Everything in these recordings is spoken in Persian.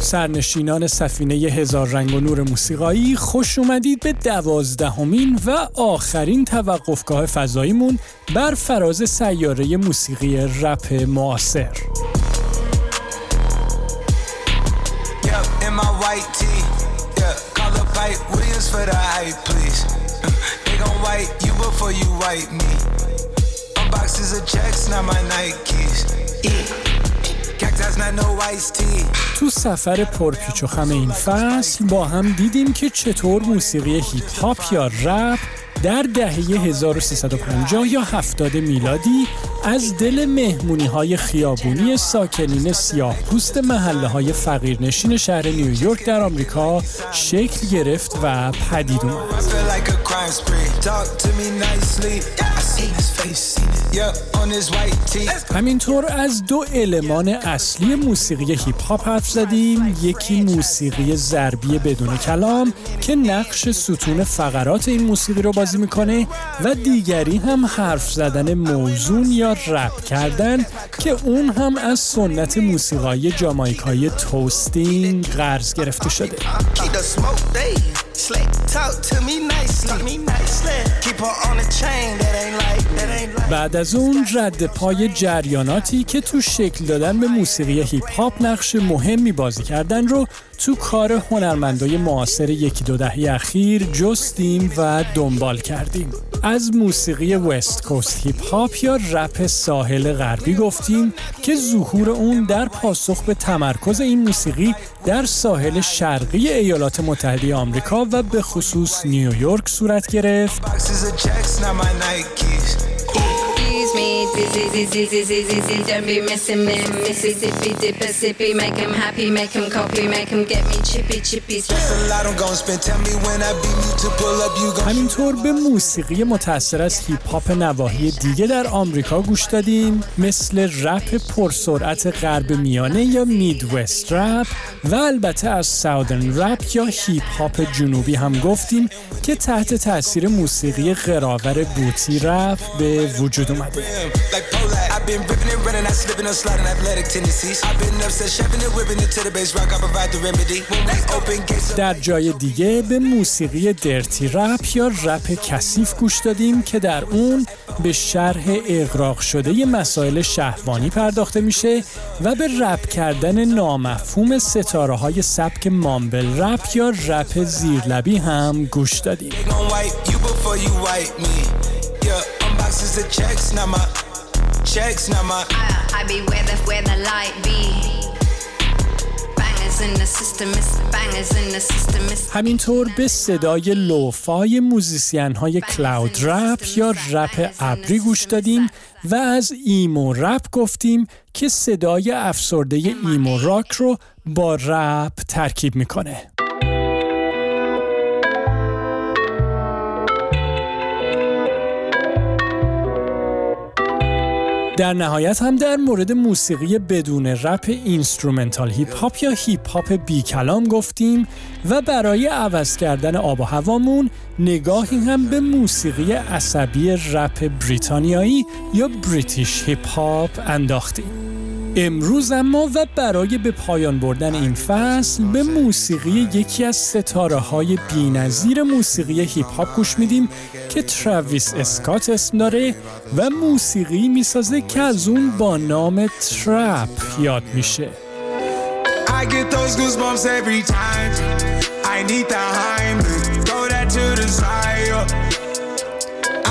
سرنشینان سفینه هزار رنگ و نور موسیقایی خوش اومدید به دوازدهمین و آخرین توقفگاه فضاییمون بر فراز سیاره موسیقی رپ معاصر. تو سفر پرپیچ و خم این فصل با هم دیدیم که چطور موسیقی هیپ هاپ یا رپ در دهه 1350 یا 70 میلادی از دل مهمونی های خیابونی ساکنین سیاه پوست محله های فقیرنشین شهر نیویورک در آمریکا شکل گرفت و پدید اومد. همینطور از دو المان اصلی موسیقی هیپ هاپ حرف زدیم. یکی موسیقی ضربی بدون کلام که نقش ستون فقرات این موسیقی رو بازی می‌کنه و دیگری هم حرف زدن موزون یا رپ کردن که اون هم از سنت موسیقای جامایکایی توستینگ قرض گرفته شده. بعد از اون رد پای جریاناتی که تو شکل دادن به موسیقی هیپ هاپ نقش مهمی بازی کردن رو تو کار هنرمندای معاصر یکی دو دهه اخیر جستیم و دنبال کردیم از موسیقی West Coast hip hop یا رپ ساحل غربی گفتیم که ظهور اون در پاسخ به تمرکز این موسیقی در ساحل شرقی ایالات متحده آمریکا و به خصوص نیویورک صورت گرفت همینطور به موسیقی متأثر از هیپ هاپ نواحی دیگه در آمریکا گوش دادیم مثل رپ پرسرعت غرب میانه یا Midwest rap و البته از Southern rap یا هیپ هاپ جنوبی هم گفتیم که تحت تاثیر موسیقی قرآور booty rap به وجود اومده. در جای دیگه به موسیقی درتی رپ یا رپ کثیف گوش دادیم که در اون به شرح اغراق شده مسائل شهوانی پرداخته میشه و به رپ کردن نامفهوم ستاره های سبک مامبل رپ یا رپ زیرلبی هم گوش دادیم. همینطور به صدای lo-fi موزیسین های cloud rap یا رپ ابری گوش دادیم و از emo rap گفتیم که صدای افسرده emo rock رو با رپ ترکیب می‌کنه. در نهایت هم در مورد موسیقی بدون رپ instrumental hip hop یا هیپ هاپ بی کلام گفتیم و برای عوض کردن آب و هوامون نگاهی هم به موسیقی عصبی رپ بریتانیایی یا British hip hop انداختیم. امروز اما و برای به پایان بردن این فصل به موسیقی یکی از ستاره های بینظیر موسیقی هیپ هاپ گوش میدیم که تراویس اسکات اسم داره و موسیقی می‌سازه که از اون با نام trap یاد میشه. I need the Heimlich, throw that to the side.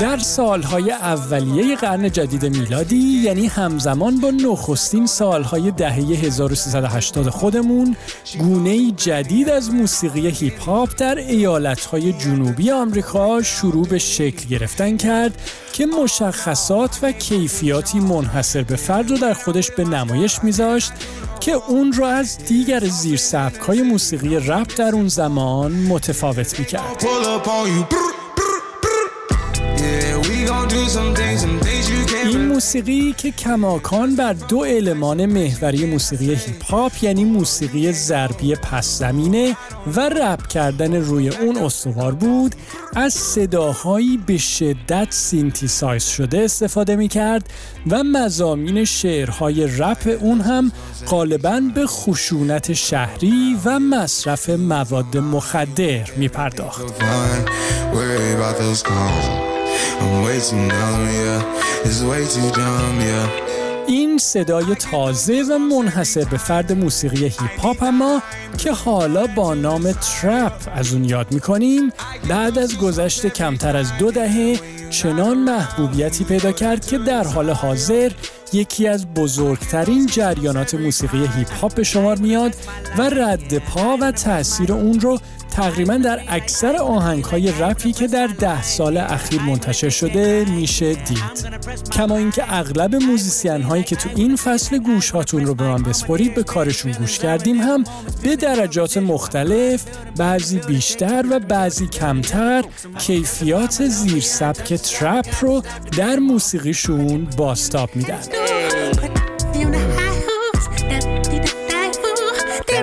در سالهای اولیه قرن جدید میلادی یعنی همزمان با نخستین سالهای دهه 1380 خودمون گونه جدید از موسیقی هیپ هاپ در ایالتهای جنوبی آمریکا شروع به شکل گرفتن کرد که مشخصات و کیفیاتی منحصر به فرد رو در خودش به نمایش میذاشت که اون رو از دیگر زیر های موسیقی رپ در اون زمان متفاوت می‌کرد. این موسیقی که کماکان بر دو المان محوری موسیقی هیپ هاپ یعنی موسیقی ضربی پس زمینه و رپ کردن روی اون استوار بود از صداهایی به شدت synthesize شده استفاده می کرد و مزامین شعرهای رپ اون هم غالبا به خشونت شهری و مصرف مواد مخدر می پرداخت. این صدای تازه و منحصر به فرد موسیقی هیپ هاپ اما که حالا با نام ترپ از اون یاد می‌کنیم بعد از گذشت کمتر از دو دهه چنان محبوبیتی پیدا کرد که در حال حاضر یکی از بزرگترین جریانات موسیقی هیپ هاپ به شمار میاد و رد پا و تاثیر اون رو تقریبا در اکثر آهنگ های رپی که در ده سال اخیر منتشر شده میشه دید. کما اینکه اغلب موزیسین هایی که تو این فصل گوش هاتون رو به من بسپرید به کارشون گوش کردیم هم به درجات مختلف بعضی بیشتر و بعضی کمتر کیفیات زیر سبک ترپ رو در موسیقیشون باستاب میدن.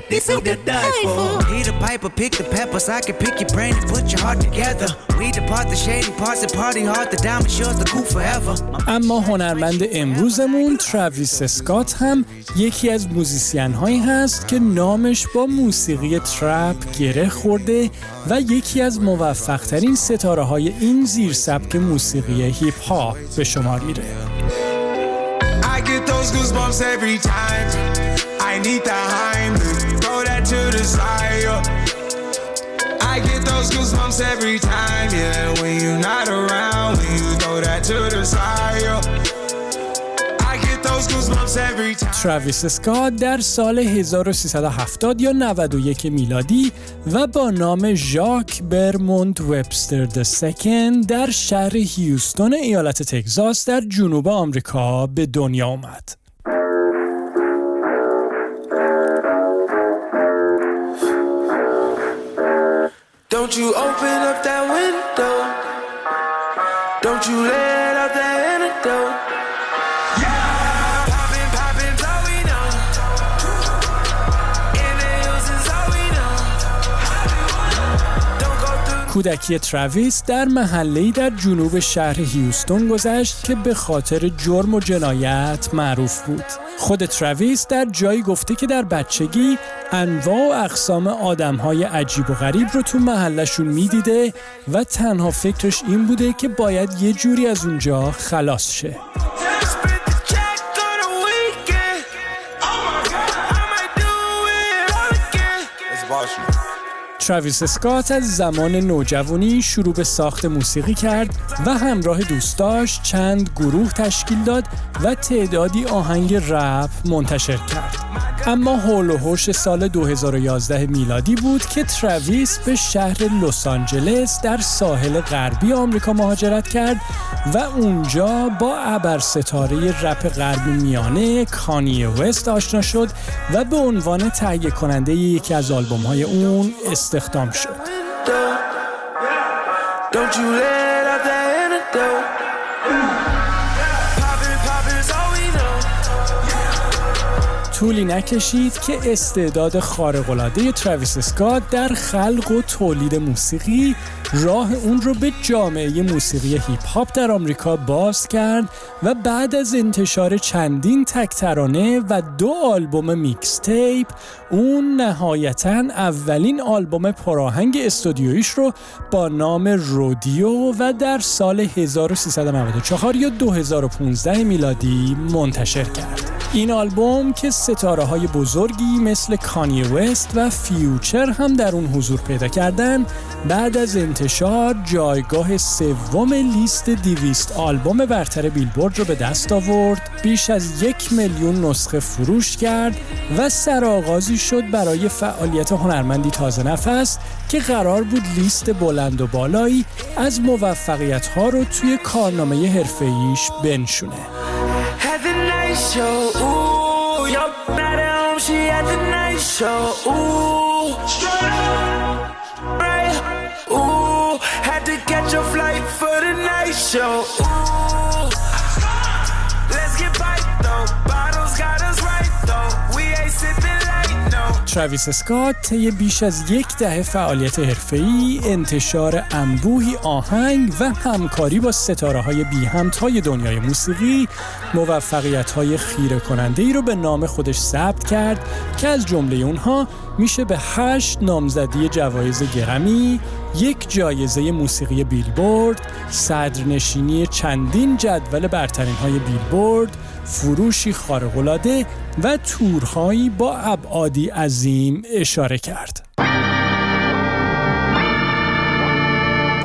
This is the die for. Peter Piper, pick the peppers. I can pick your brain and put your heart together. We depart the shady parts and party hard. The diamond shows the cool forever. اما هنرمند امروزمون تراویس اسکات هم یکی از موزیسین هایی هست که نامش با موسیقی trap گره خورده و یکی از موفق ترین ستاره های این زیر سبک موسیقی هیپ هاپ به شمار میره. I get those goosebumps every time. I need the Heimlich. to the side. I get those goosebumps every time, yeah. When you're not around, when you throw that to the side. تراویس اسکات در سال 1370 یا 91 میلادی و با نام ژاک برموند وبستر د سکن در شهر هیوستون ایالت تگزاس در جنوب آمریکا به دنیا آمد. Don't you open up کودکی تراویس در محله‌ای در جنوب شهر هیوستون گذشت که به خاطر جرم و جنایت معروف بود. خود تراویس در جایی گفته که در بچگی انواع و اقسام آدمهای عجیب و غریب رو تو محلشون می‌دیده و تنها فکرش این بوده که باید یه جوری از اونجا خلاص شه. تراویس اسکات از زمان نوجوانی شروع به ساخت موسیقی کرد و همراه دوستاش چند گروه تشکیل داد و تعدادی آهنگ رپ منتشر کرد. اما حول و حوش سال 2011 میلادی بود که تراویس به شهر لس آنجلس در ساحل غربی آمریکا مهاجرت کرد و اونجا با ابر ستاره رپ غربی میانه کانی وست آشنا شد و به عنوان تهیه کننده یکی از آلبوم های اون استخدام شد. Don't you let out the antidote. طولی نکشید که استعداد خارق‌العاده تراویس اسکات در خلق و تولید موسیقی راه اون رو به جامعه موسیقی هیپ هاپ در آمریکا باز کرد و بعد از انتشار چندین تک ترانه و دو آلبوم mixtape اون نهایتا اولین آلبوم پراهنگ استودیویش رو با نام Rodeo و در سال 1394 یا 2015 میلادی منتشر کرد. این آلبوم که ستاره های بزرگی مثل کانی وست و فیوچر هم در اون حضور پیدا کردن بعد از انتشار جایگاه سوم لیست دیویست آلبوم برتر بیلبورد رو به دست آورد بیش از یک میلیون نسخه فروش کرد و سرآغازی شد برای فعالیت هنرمندی تازه نفس که قرار بود لیست بلند و بالایی از موفقیت ها رو توی کارنامه حرفه‌ایش بنشونه. light show. Ooh, your night at home, she at the night show. Ooh, straight up, right? Ooh, had to catch a flight for the night show. Ooh. تراویس اسکات طی بیش از یک دهه فعالیت حرفه‌ای، انتشار انبوهی آهنگ و همکاری با ستاره های بی همتای دنیای موسیقی، موفقیت های خیره کننده ای رو به نام خودش ثبت کرد که از جمله اونها میشه به هشت نامزدی جوایز گرمی، یک جایزه موسیقی بیلبورد، صدرنشینی چندین جدول برترین های بیلبورد، فروشی خارق‌العاده و تورهایی با ابعادی عظیم اشاره کرد.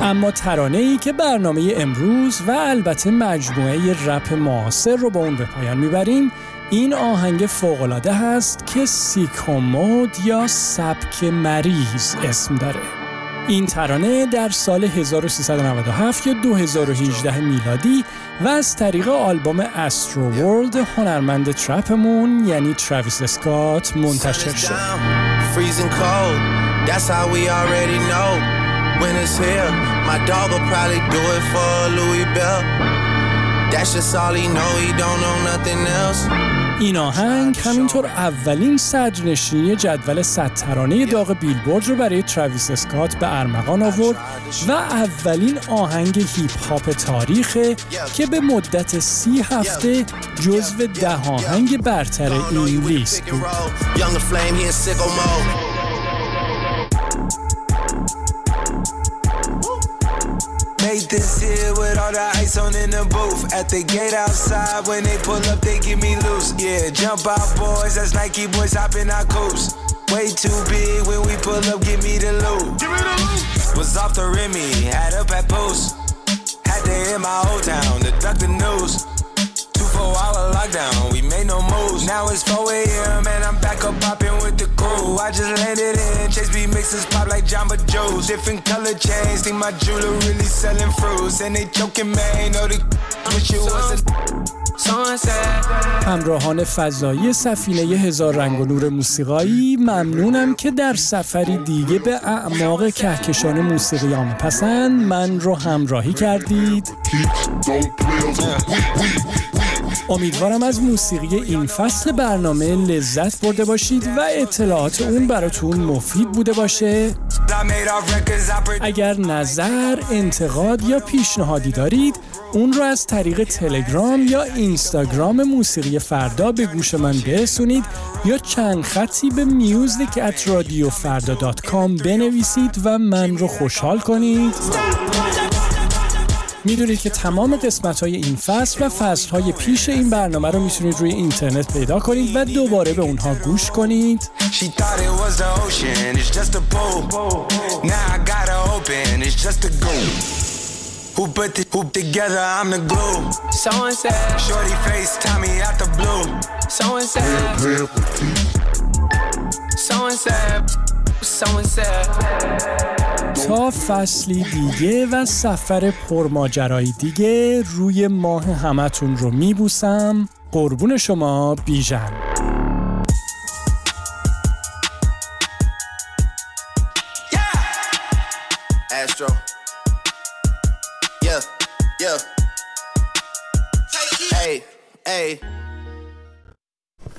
اما ترانه ای که برنامه امروز و البته مجموعه رپ معاصر رو با اون به پایان می‌بریم این آهنگ فوقالعاده هست که سیکومود یا سبک مریض اسم داره این ترانه در سال 1397 یا 2018 میلادی و از طریق آلبوم Astroworld هنرمند trap مون یعنی تراویس اسکات منتشر شد. این آهنگ همینطور اولین صدرنشینی جدول صد ترانه داغ بیلبورد رو برای تراویس اسکات به ارمغان آورد و اولین آهنگ هیپ هاپ تاریخه که به مدت سی هفته جزو ده آهنگ برتر این لیست بود. On in the booth. At the gate outside, when they pull up, they give me loose. Yeah, jump out, boys. That's Nike boys hopping our coops. Way too big when we pull up, give me the loot. Give me the loot. Was off the Remy, had up at post. Had to hit my old town to duck the news. Two four hour lockdown, we made no moves. Now it's 4 a.m. and I'm back up popping with the crew. I just landed in Chase B mixes pop like Jamba Joe's. Different color chains, think my jeweler really selling fruits. And they joking, man, know the wish it wasn't. همراهان فضایی سفینه هزار رنگ و نور موسیقایی ممنونم که در سفری دیگه به اعماق کهکشان موسیقی پسند من رو همراهی کردید امیدوارم از موسیقی این فصل برنامه لذت برده باشید و اطلاعات اون براتون مفید بوده باشه. اگر نظر، انتقاد یا پیشنهادی دارید اون رو از طریق تلگرام یا اینستاگرام موسیقی فردا به گوش من برسونید یا چند خطی به میوزیک ات رادیو بنویسید و من رو خوشحال کنید. می‌دونید که تمام قسمت های این فصل و فصل های پیش این برنامه رو می‌تونید روی اینترنت پیدا کنید و دوباره به اونها گوش کنید. Who put together? I'm Shorty face, out the blue. تا فصلی دیگه و سفر پرماجرایی دیگه روی ماه همتون رو میبوسم. قربون شما بیژن. Hey.